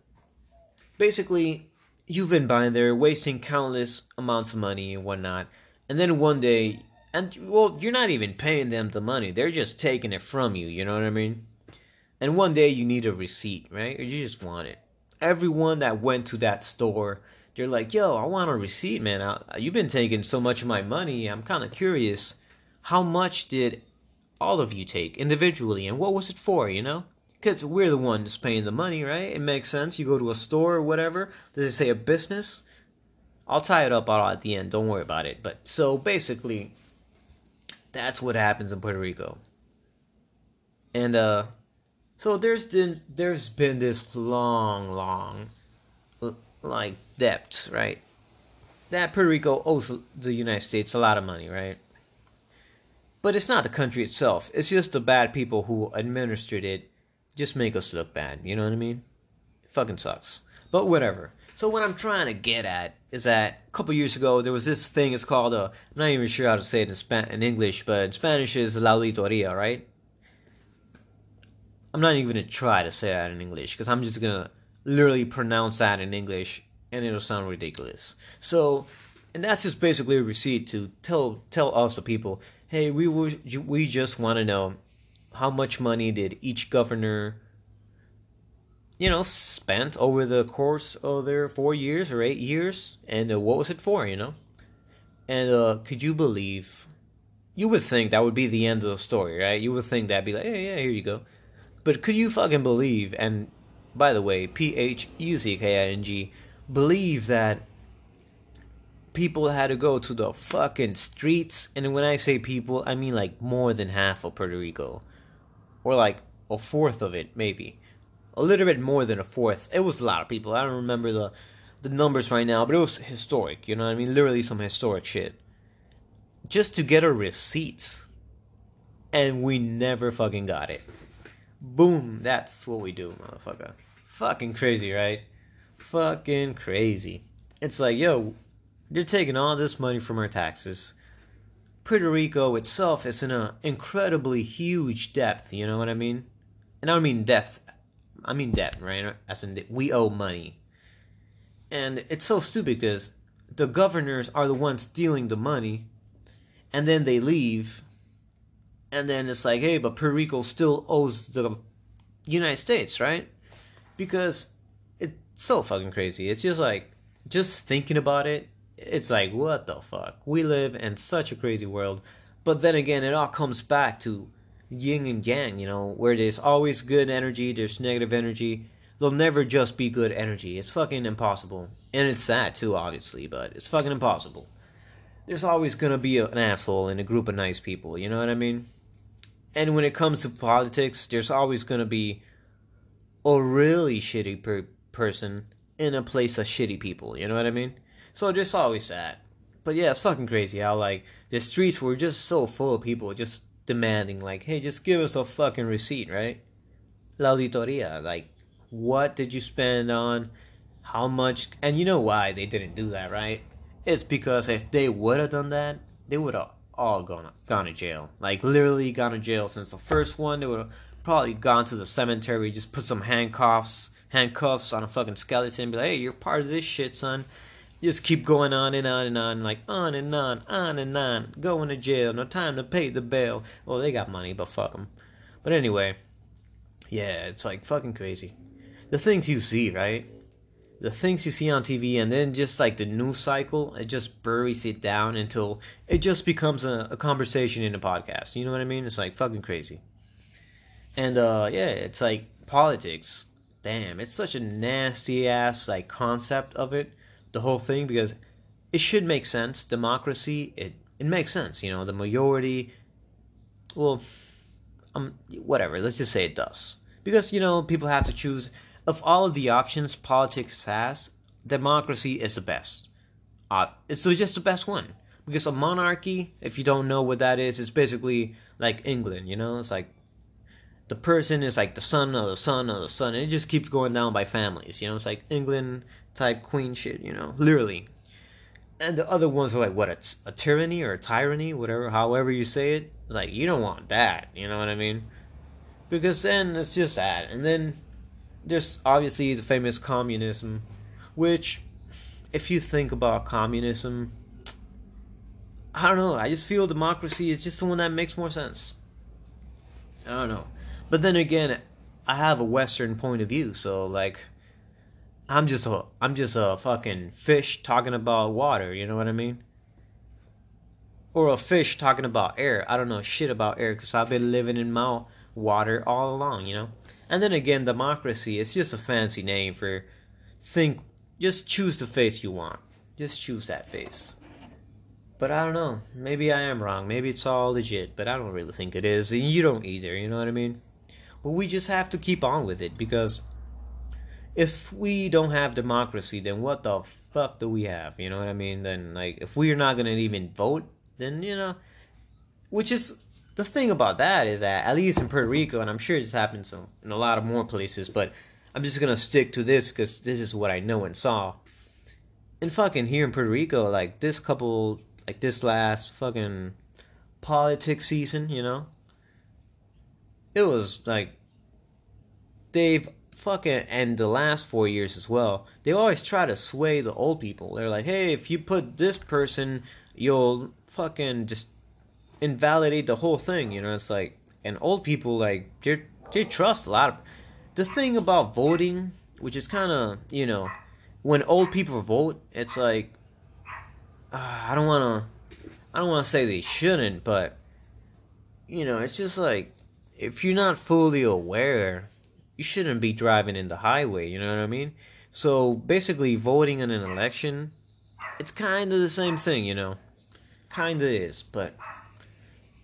basically you've been buying there, wasting countless amounts of money and whatnot. And then one day and well, you're not even paying them the money. They're just taking it from you, you know what I mean? And one day you need a receipt, right? Or you just want it. Everyone that went to that store they're like, yo, I want a receipt, man. I, you've been taking so much of my money. I'm kind of curious. How much did all of you take individually, and what was it for, you know? Because we're the ones paying the money, right? It makes sense. You go to a store or whatever. Does it say a business? I'll tie it up all at the end. Don't worry about it. But so basically, that's what happens in Puerto Rico. And uh, so there's been there's been this long, long like debt, right? That Puerto Rico owes the United States a lot of money, right? But it's not the country itself. It's just the bad people who administered it just make us look bad. You know what I mean? It fucking sucks. But whatever. So what I'm trying to get at is that a couple years ago there was this thing. It's called a. I'm not even sure how to say it in Span- in English, but in Spanish is la auditoría, right? I'm not even gonna try to say that in English because I'm just gonna literally pronounce that in English and it'll sound ridiculous. So, and that's just basically a receipt to tell tell us the people, hey, we we just want to know how much money did each governor you know spent over the course of their 4 years or 8 years and uh, what was it for, you know? And uh, could you believe you would think that would be the end of the story, right? You would think that'd be like, hey, yeah, here you go. But could you fucking believe and by the way, P H U C K I N G, believe that people had to go to the fucking streets. And when I say people, I mean like more than half of Puerto Rico. Or like a fourth of it, maybe. A little bit more than a fourth. It was a lot of people. I don't remember the the numbers right now, but it was historic, you know what I mean? Literally some historic shit. Just to get a receipt. And we never fucking got it. Boom, that's what we do, motherfucker. Fucking crazy, right? Fucking crazy. It's like, yo, they're taking all this money from our taxes. Puerto Rico itself is in an incredibly huge depth, you know what I mean? And I don't mean depth, I mean debt, right? As in, we owe money. And it's so stupid because the governors are the ones stealing the money, and then they leave, and then it's like, hey, but Puerto Rico still owes the United States, right? Because it's so fucking crazy. It's just like, just thinking about it, it's like, what the fuck? We live in such a crazy world. But then again, it all comes back to yin and yang, you know, where there's always good energy, there's negative energy. There'll never just be good energy. It's fucking impossible. And it's sad too, obviously, but it's fucking impossible. There's always gonna be an asshole in a group of nice people, you know what I mean? And when it comes to politics, there's always gonna be a really shitty per- person in a place of shitty people, you know what I mean? So there's always sad. But yeah, it's fucking crazy how like the streets were just so full of people just demanding like, hey, just give us a fucking receipt, right? La auditoria, like, what did you spend on? How much? And you know why they didn't do that, right? It's because if they would have done that, they would have all gone gone to jail. Like literally gone to jail since the first one. They would have probably gone to the cemetery, just put some handcuffs handcuffs on a fucking skeleton, be like, hey, you're part of this shit, son just keep going on and on and on, like on and on, on and on, going to jail, no time to pay the bail. Well, they got money, but fuck them. But anyway, yeah, it's like fucking crazy. The things you see, right? The things you see on TV, and then just like the news cycle, it just buries it down until it just becomes a, a conversation in a podcast. You know what I mean? It's like fucking crazy. And uh, yeah, it's like politics. Damn, it's such a nasty ass like concept of it the whole thing because it should make sense. Democracy, it it makes sense. You know, the majority. Well, um, whatever. Let's just say it does because you know people have to choose. Of all of the options politics has, democracy is the best. Uh, it's just the best one because a monarchy, if you don't know what that is, it's basically like England. You know, it's like the person is like the son of the son of the son, and it just keeps going down by families. You know, it's like England type queen shit. You know, literally. And the other ones are like what a, a tyranny or a tyranny, whatever, however you say it. It's like you don't want that. You know what I mean? Because then it's just that, and then there's obviously the famous communism, which, if you think about communism, I don't know. I just feel democracy is just the one that makes more sense. I don't know. But then again, I have a Western point of view, so like, I'm just a I'm just a fucking fish talking about water. You know what I mean? Or a fish talking about air. I don't know shit about air because I've been living in my water all along. You know. And then again, democracy is just a fancy name for think. Just choose the face you want. Just choose that face. But I don't know. Maybe I am wrong. Maybe it's all legit, but I don't really think it is. And you don't either. You know what I mean? But we just have to keep on with it because if we don't have democracy, then what the fuck do we have? You know what I mean? Then like if we're not gonna even vote, then you know, which is the thing about that is that at least in Puerto Rico, and I'm sure this happens in a lot of more places, but I'm just gonna stick to this because this is what I know and saw. And fucking here in Puerto Rico, like this couple, like this last fucking politics season, you know, it was like they've fucking and the last four years as well. They always try to sway the old people. They're like, hey, if you put this person, you'll fucking just invalidate the whole thing. You know, it's like and old people like they they trust a lot of the thing about voting, which is kind of you know when old people vote, it's like uh, I don't want to I don't want to say they shouldn't, but you know, it's just like if you're not fully aware, you shouldn't be driving in the highway, you know what I mean? So basically, voting in an election, it's kind of the same thing, you know? Kind of is, but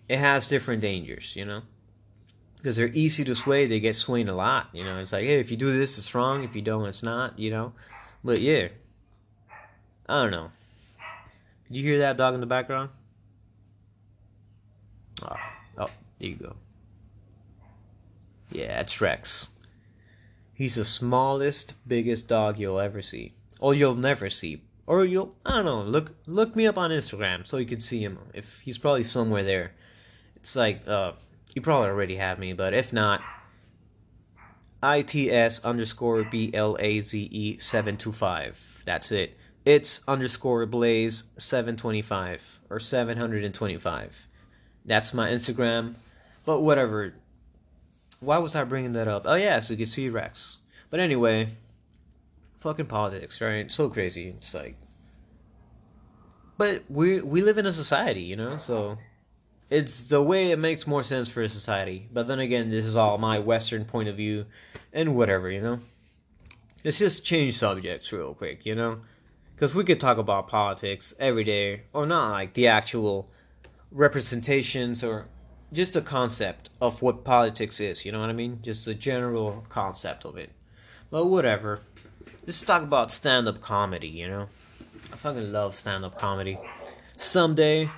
it has different dangers, you know? Because they're easy to sway, they get swayed a lot, you know? It's like, hey, if you do this, it's wrong, if you don't, it's not, you know? But yeah, I don't know. Did you hear that dog in the background? Oh, oh there you go. Yeah, it's Rex. He's the smallest, biggest dog you'll ever see. Or you'll never see. Or you'll I don't know, look look me up on Instagram so you can see him. If he's probably somewhere there. It's like uh you probably already have me, but if not ITS underscore B L A Z E seven two five. That's it. It's underscore blaze seven twenty five or seven hundred and twenty five. That's my Instagram. But whatever why was I bringing that up? Oh yeah, so you can see Rex. But anyway, fucking politics, right? So crazy. It's like, but we we live in a society, you know. So it's the way it makes more sense for a society. But then again, this is all my Western point of view, and whatever, you know. Let's just change subjects real quick, you know, because we could talk about politics every day, or not like the actual representations or just the concept of what politics is. You know what I mean? Just the general concept of it. But whatever. Let's talk about stand-up comedy. You know, I fucking love stand-up comedy. Someday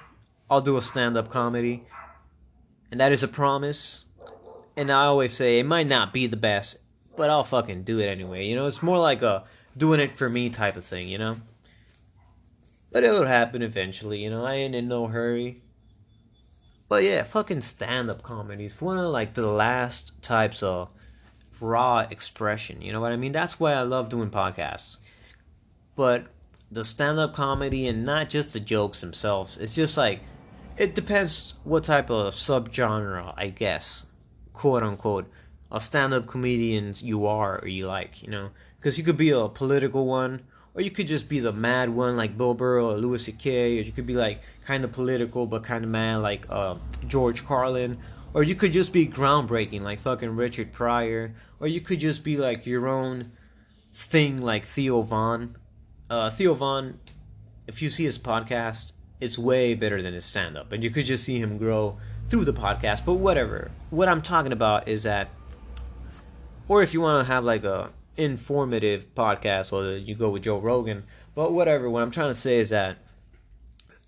I'll do a stand up comedy, and that is a promise. And I always say it might not be the best, but I'll fucking do it anyway. You know, it's more like a doing it for me type of thing, you know? But it'll happen eventually, you know? I ain't in no hurry. But yeah, fucking stand up comedy is one of like the last types of raw expression, you know what I mean? That's why I love doing podcasts. But the stand up comedy and not just the jokes themselves, it's just like it depends what type of subgenre, I guess, quote unquote, of stand-up comedians you are or you like, you know, because you could be a political one, or you could just be the mad one like Bill Burr or Louis C.K., or you could be like kind of political but kind of mad like uh, George Carlin, or you could just be groundbreaking like fucking Richard Pryor, or you could just be like your own thing like Theo Von. Uh, Theo Von, if you see his podcast, it's way better than his stand up. And you could just see him grow through the podcast. But whatever. What I'm talking about is that, or if you want to have like a informative podcast, whether you go with Joe Rogan. But whatever. What I'm trying to say is that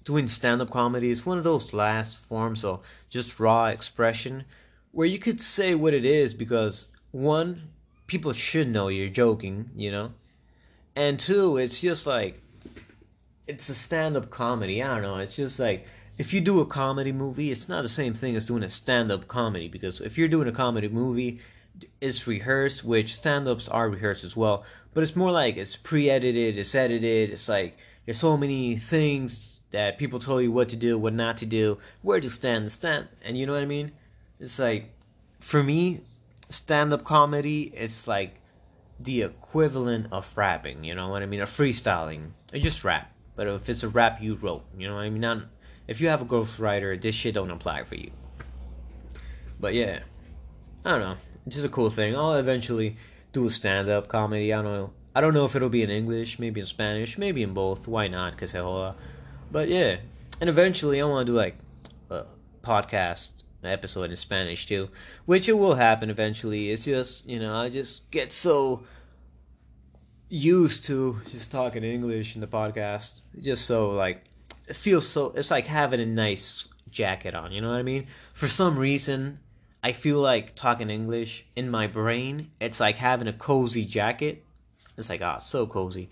doing stand up comedy is one of those last forms of just raw expression where you could say what it is because one, people should know you're joking, you know? And two, it's just like it's a stand-up comedy. I don't know. It's just like if you do a comedy movie, it's not the same thing as doing a stand-up comedy because if you're doing a comedy movie, it's rehearsed, which stand-ups are rehearsed as well. But it's more like it's pre-edited, it's edited. It's like there's so many things that people tell you what to do, what not to do, where to stand, stand, and you know what I mean. It's like for me, stand-up comedy. It's like the equivalent of rapping. You know what I mean? Or freestyling. Or just rap. But if it's a rap you wrote, you know what I mean? Not, if you have a ghostwriter, this shit don't apply for you. But yeah, I don't know. It's just a cool thing. I'll eventually do a stand-up comedy. I don't know. I don't know if it'll be in English, maybe in Spanish, maybe in both. Why not? Cause hell, uh, but yeah. And eventually, I want to do like a podcast episode in Spanish too, which it will happen eventually. It's just you know I just get so used to just talking English in the podcast. Just so like it feels so it's like having a nice jacket on, you know what I mean? For some reason, I feel like talking English in my brain, it's like having a cozy jacket. It's like, ah, oh, so cozy.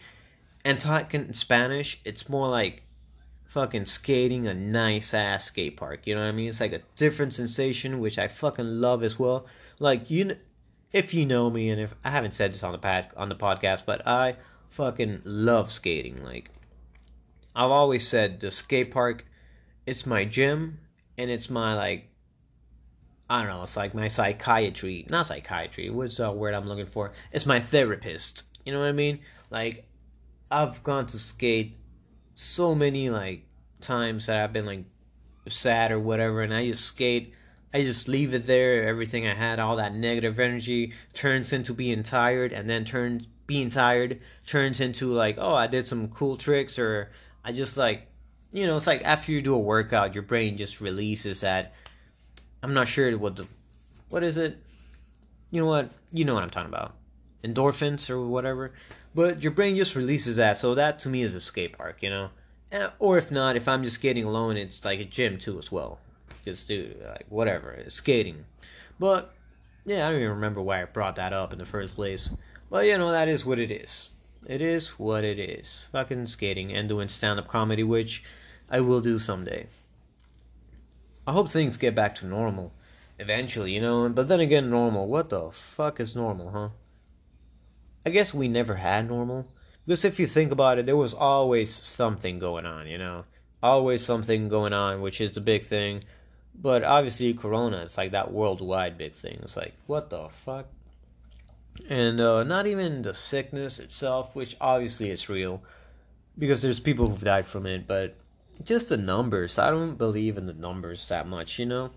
And talking Spanish, it's more like fucking skating a nice ass skate park. You know what I mean? It's like a different sensation, which I fucking love as well. Like you, if you know me, and if I haven't said this on the pad on the podcast, but I fucking love skating. Like I've always said, the skate park, it's my gym, and it's my like. I don't know. It's like my psychiatry, not psychiatry. What's the word I'm looking for? It's my therapist. You know what I mean? Like, I've gone to skate so many like times that I've been like sad or whatever, and I just skate I just leave it there. Everything I had, all that negative energy, turns into being tired, and then turns being tired turns into like, oh, I did some cool tricks, or I just like, you know, it's like after you do a workout, your brain just releases that. I'm not sure what the, what is it? You know what? You know what I'm talking about, endorphins or whatever. But your brain just releases that, so that to me is a skate park, you know. Eh, or if not, if I'm just skating alone, it's like a gym too as well. Because, dude, like, whatever. It's skating. But, yeah, I don't even remember why I brought that up in the first place. But, you know, that is what it is. It is what it is. Fucking skating and doing stand up comedy, which I will do someday. I hope things get back to normal eventually, you know. But then again, normal. What the fuck is normal, huh? I guess we never had normal. Because if you think about it, there was always something going on, you know? Always something going on, which is the big thing. But obviously, Corona, it's like that worldwide big thing. It's like, what the fuck? And uh, not even the sickness itself, which obviously is real, because there's people who've died from it, but just the numbers. I don't believe in the numbers that much, you know.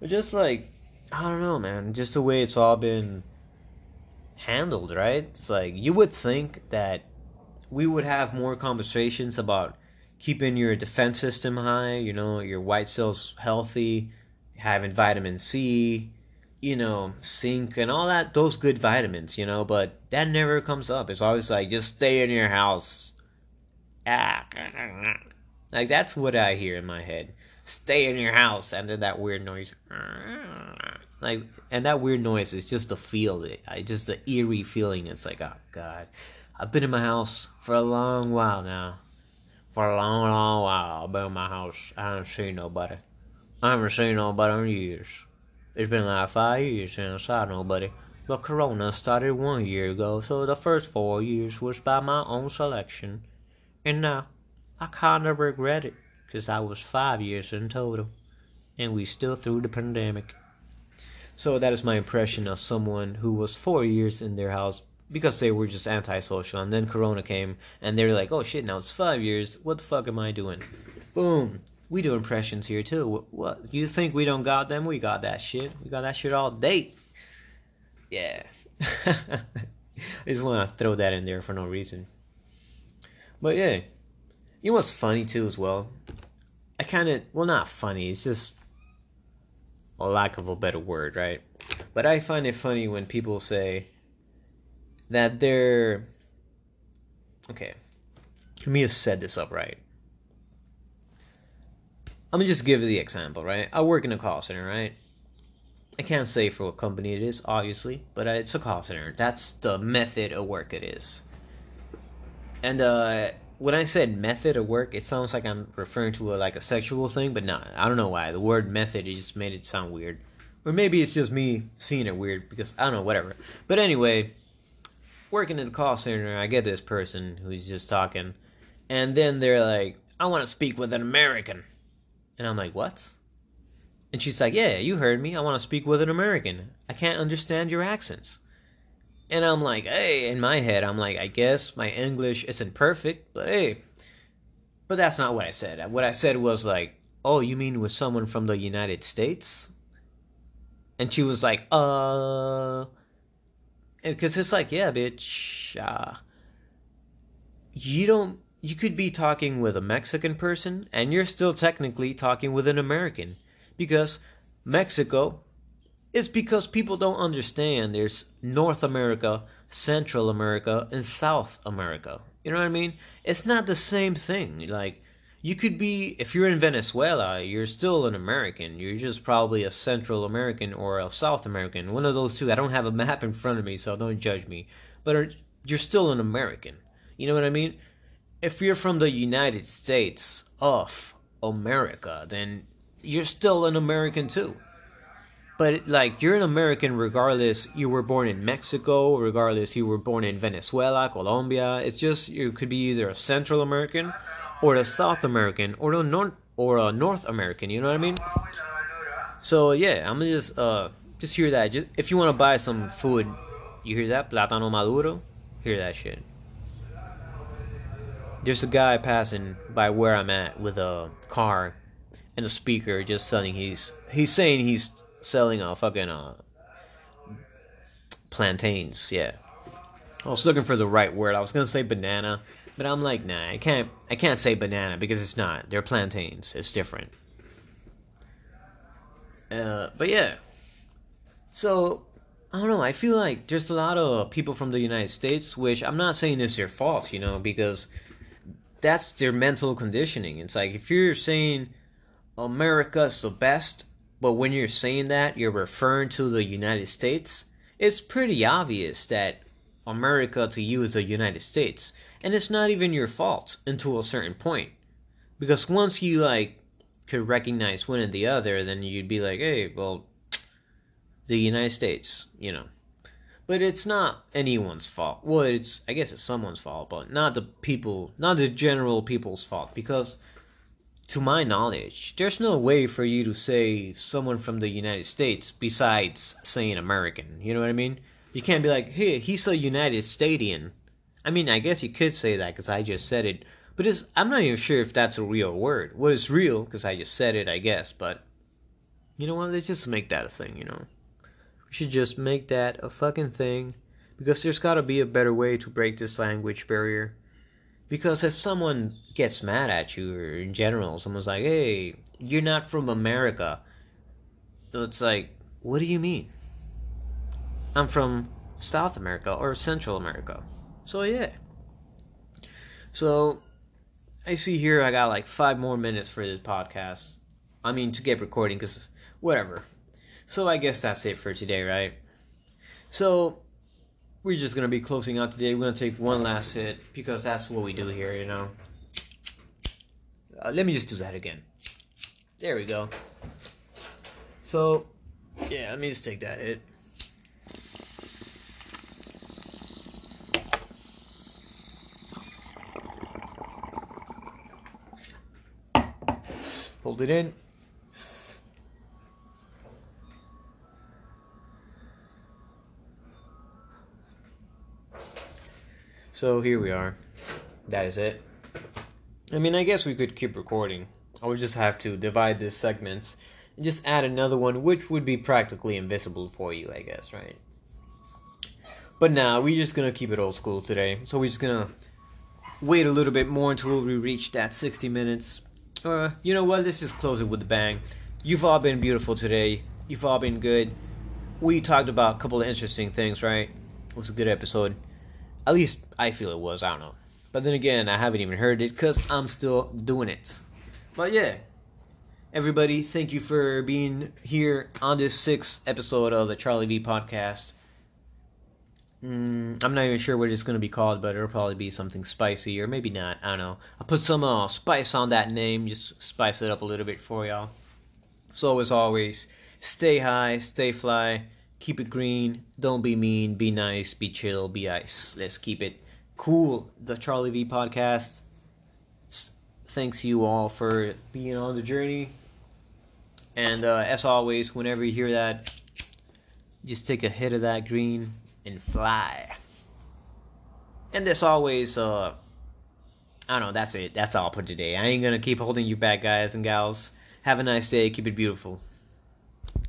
But just like I don't know, man. Just the way it's all been handled, right? It's like you would think that we would have more conversations about keeping your defense system high, you know, your white cells healthy, having vitamin C, you know, zinc and all that those good vitamins, you know, but that never comes up. It's always like just stay in your house. Ah. Like that's what I hear in my head. Stay in your house and then that weird noise. Like and that weird noise is just a feel. I just the eerie feeling. It's like, oh god. I've been in my house for a long while now. For a long, long while I've been in my house. I haven't seen nobody. I haven't seen nobody in years. It's been like five years since I saw nobody. But Corona started one year ago, so the first four years was by my own selection. And now, I kinda regret it, 'cause I was five years in total. And we still through the pandemic. So that is my impression of someone who was four years in their house because they were just antisocial, and then Corona came, and they were like, "Oh shit, now it's five years. What the fuck am I doing?" Boom. We do impressions here too. What, what you think we don't got them? We got that shit. We got that shit all day. Yeah. I just want to throw that in there for no reason. But yeah, you know what's funny too as well? I kind of well, not funny. It's just a lack of a better word, right? But I find it funny when people say that they're okay. Let me just set this up right. I'm gonna just give you the example, right? I work in a call center, right? I can't say for what company it is, obviously, but it's a call center. That's the method of work it is. And uh, when I said method of work, it sounds like I'm referring to a, like a sexual thing, but no, I don't know why. The word method just made it sound weird, or maybe it's just me seeing it weird because I don't know, whatever. But anyway, working in the call center, I get this person who's just talking, and then they're like, "I want to speak with an American." And I'm like, what? And she's like, yeah, you heard me. I want to speak with an American. I can't understand your accents. And I'm like, hey, in my head, I'm like, I guess my English isn't perfect, but hey. But that's not what I said. What I said was like, oh, you mean with someone from the United States? And she was like, uh. Because it's like, yeah, bitch. Uh, you don't you could be talking with a Mexican person and you're still technically talking with an American because Mexico is because people don't understand there's North America, Central America, and South America. You know what I mean? It's not the same thing. Like, you could be, if you're in Venezuela, you're still an American. You're just probably a Central American or a South American. One of those two. I don't have a map in front of me, so don't judge me. But you're still an American. You know what I mean? if you're from the United States of America, then you're still an American too. But like you're an American regardless you were born in Mexico, regardless you were born in Venezuela, Colombia. It's just you could be either a Central American or a South American or a North or a North American, you know what I mean? So yeah, I'm gonna just uh just hear that. Just if you wanna buy some food, you hear that? Plátano maduro? Hear that shit there's a guy passing by where I'm at with a car and a speaker just selling he's he's saying he's selling uh, fucking uh plantains, yeah. I was looking for the right word. I was gonna say banana, but I'm like, nah, I can't I can't say banana because it's not. They're plantains. It's different. Uh, but yeah. So I don't know. I feel like there's a lot of people from the United States, which I'm not saying is their fault, you know, because that's their mental conditioning. It's like if you're saying America's the best, but when you're saying that, you're referring to the United States, it's pretty obvious that America to you is the United States. And it's not even your fault until a certain point. Because once you like could recognize one and the other, then you'd be like, hey, well, the United States, you know. But it's not anyone's fault. Well, it's I guess it's someone's fault, but not the people, not the general people's fault because to my knowledge, there's no way for you to say someone from the United States besides saying American. You know what I mean? You can't be like, "Hey, he's a United Statian." I mean, I guess you could say that because I just said it, But I'm not even sure if that's a real word. Well, it's real because I just said it, I guess. But you know what? Let's just make that a thing. You know, we should just make that a fucking thing because there's got to be a better way to break this language barrier. Because if someone gets mad at you, or in general, someone's like, "Hey, you're not from America," it's like, what do you mean? I'm from South America or Central America. So yeah. So I see here I got like five more minutes for this podcast. I mean to get recording because whatever. So I guess that's it for today, right? So we're just gonna be closing out today. We're gonna take one last hit because that's what we do here, you know. Uh, let me just do that again. There we go. So yeah, let me just take that hit. Hold it in. So here we are. That is it. I mean, I guess we could keep recording. I would just have to divide these segments and just add another one, which would be practically invisible for you, I guess, right? But now, we're just gonna keep it old school today. So we're just gonna wait a little bit more until we reach that 60 minutes. Uh, you know what, let's just close it with a bang. You've all been beautiful today. You've all been good. We talked about a couple of interesting things, right? It was a good episode. At least I feel it was, I don't know. But then again, I haven't even heard it because I'm still doing it. But yeah, everybody, thank you for being here on this sixth episode of the Charlie V podcast. Mm, I'm not even sure what it's going to be called, but it'll probably be something spicy or maybe not. I don't know. I'll put some uh, spice on that name, just spice it up a little bit for y'all. So, as always, stay high, stay fly, keep it green, don't be mean, be nice, be chill, be ice. Let's keep it cool. The Charlie V podcast thanks you all for being on the journey. And uh, as always, whenever you hear that, just take a hit of that green and fly. And as always, uh, I don't know, that's it. That's all for today. I ain't gonna keep holding you back, guys and gals. Have a nice day. Keep it beautiful.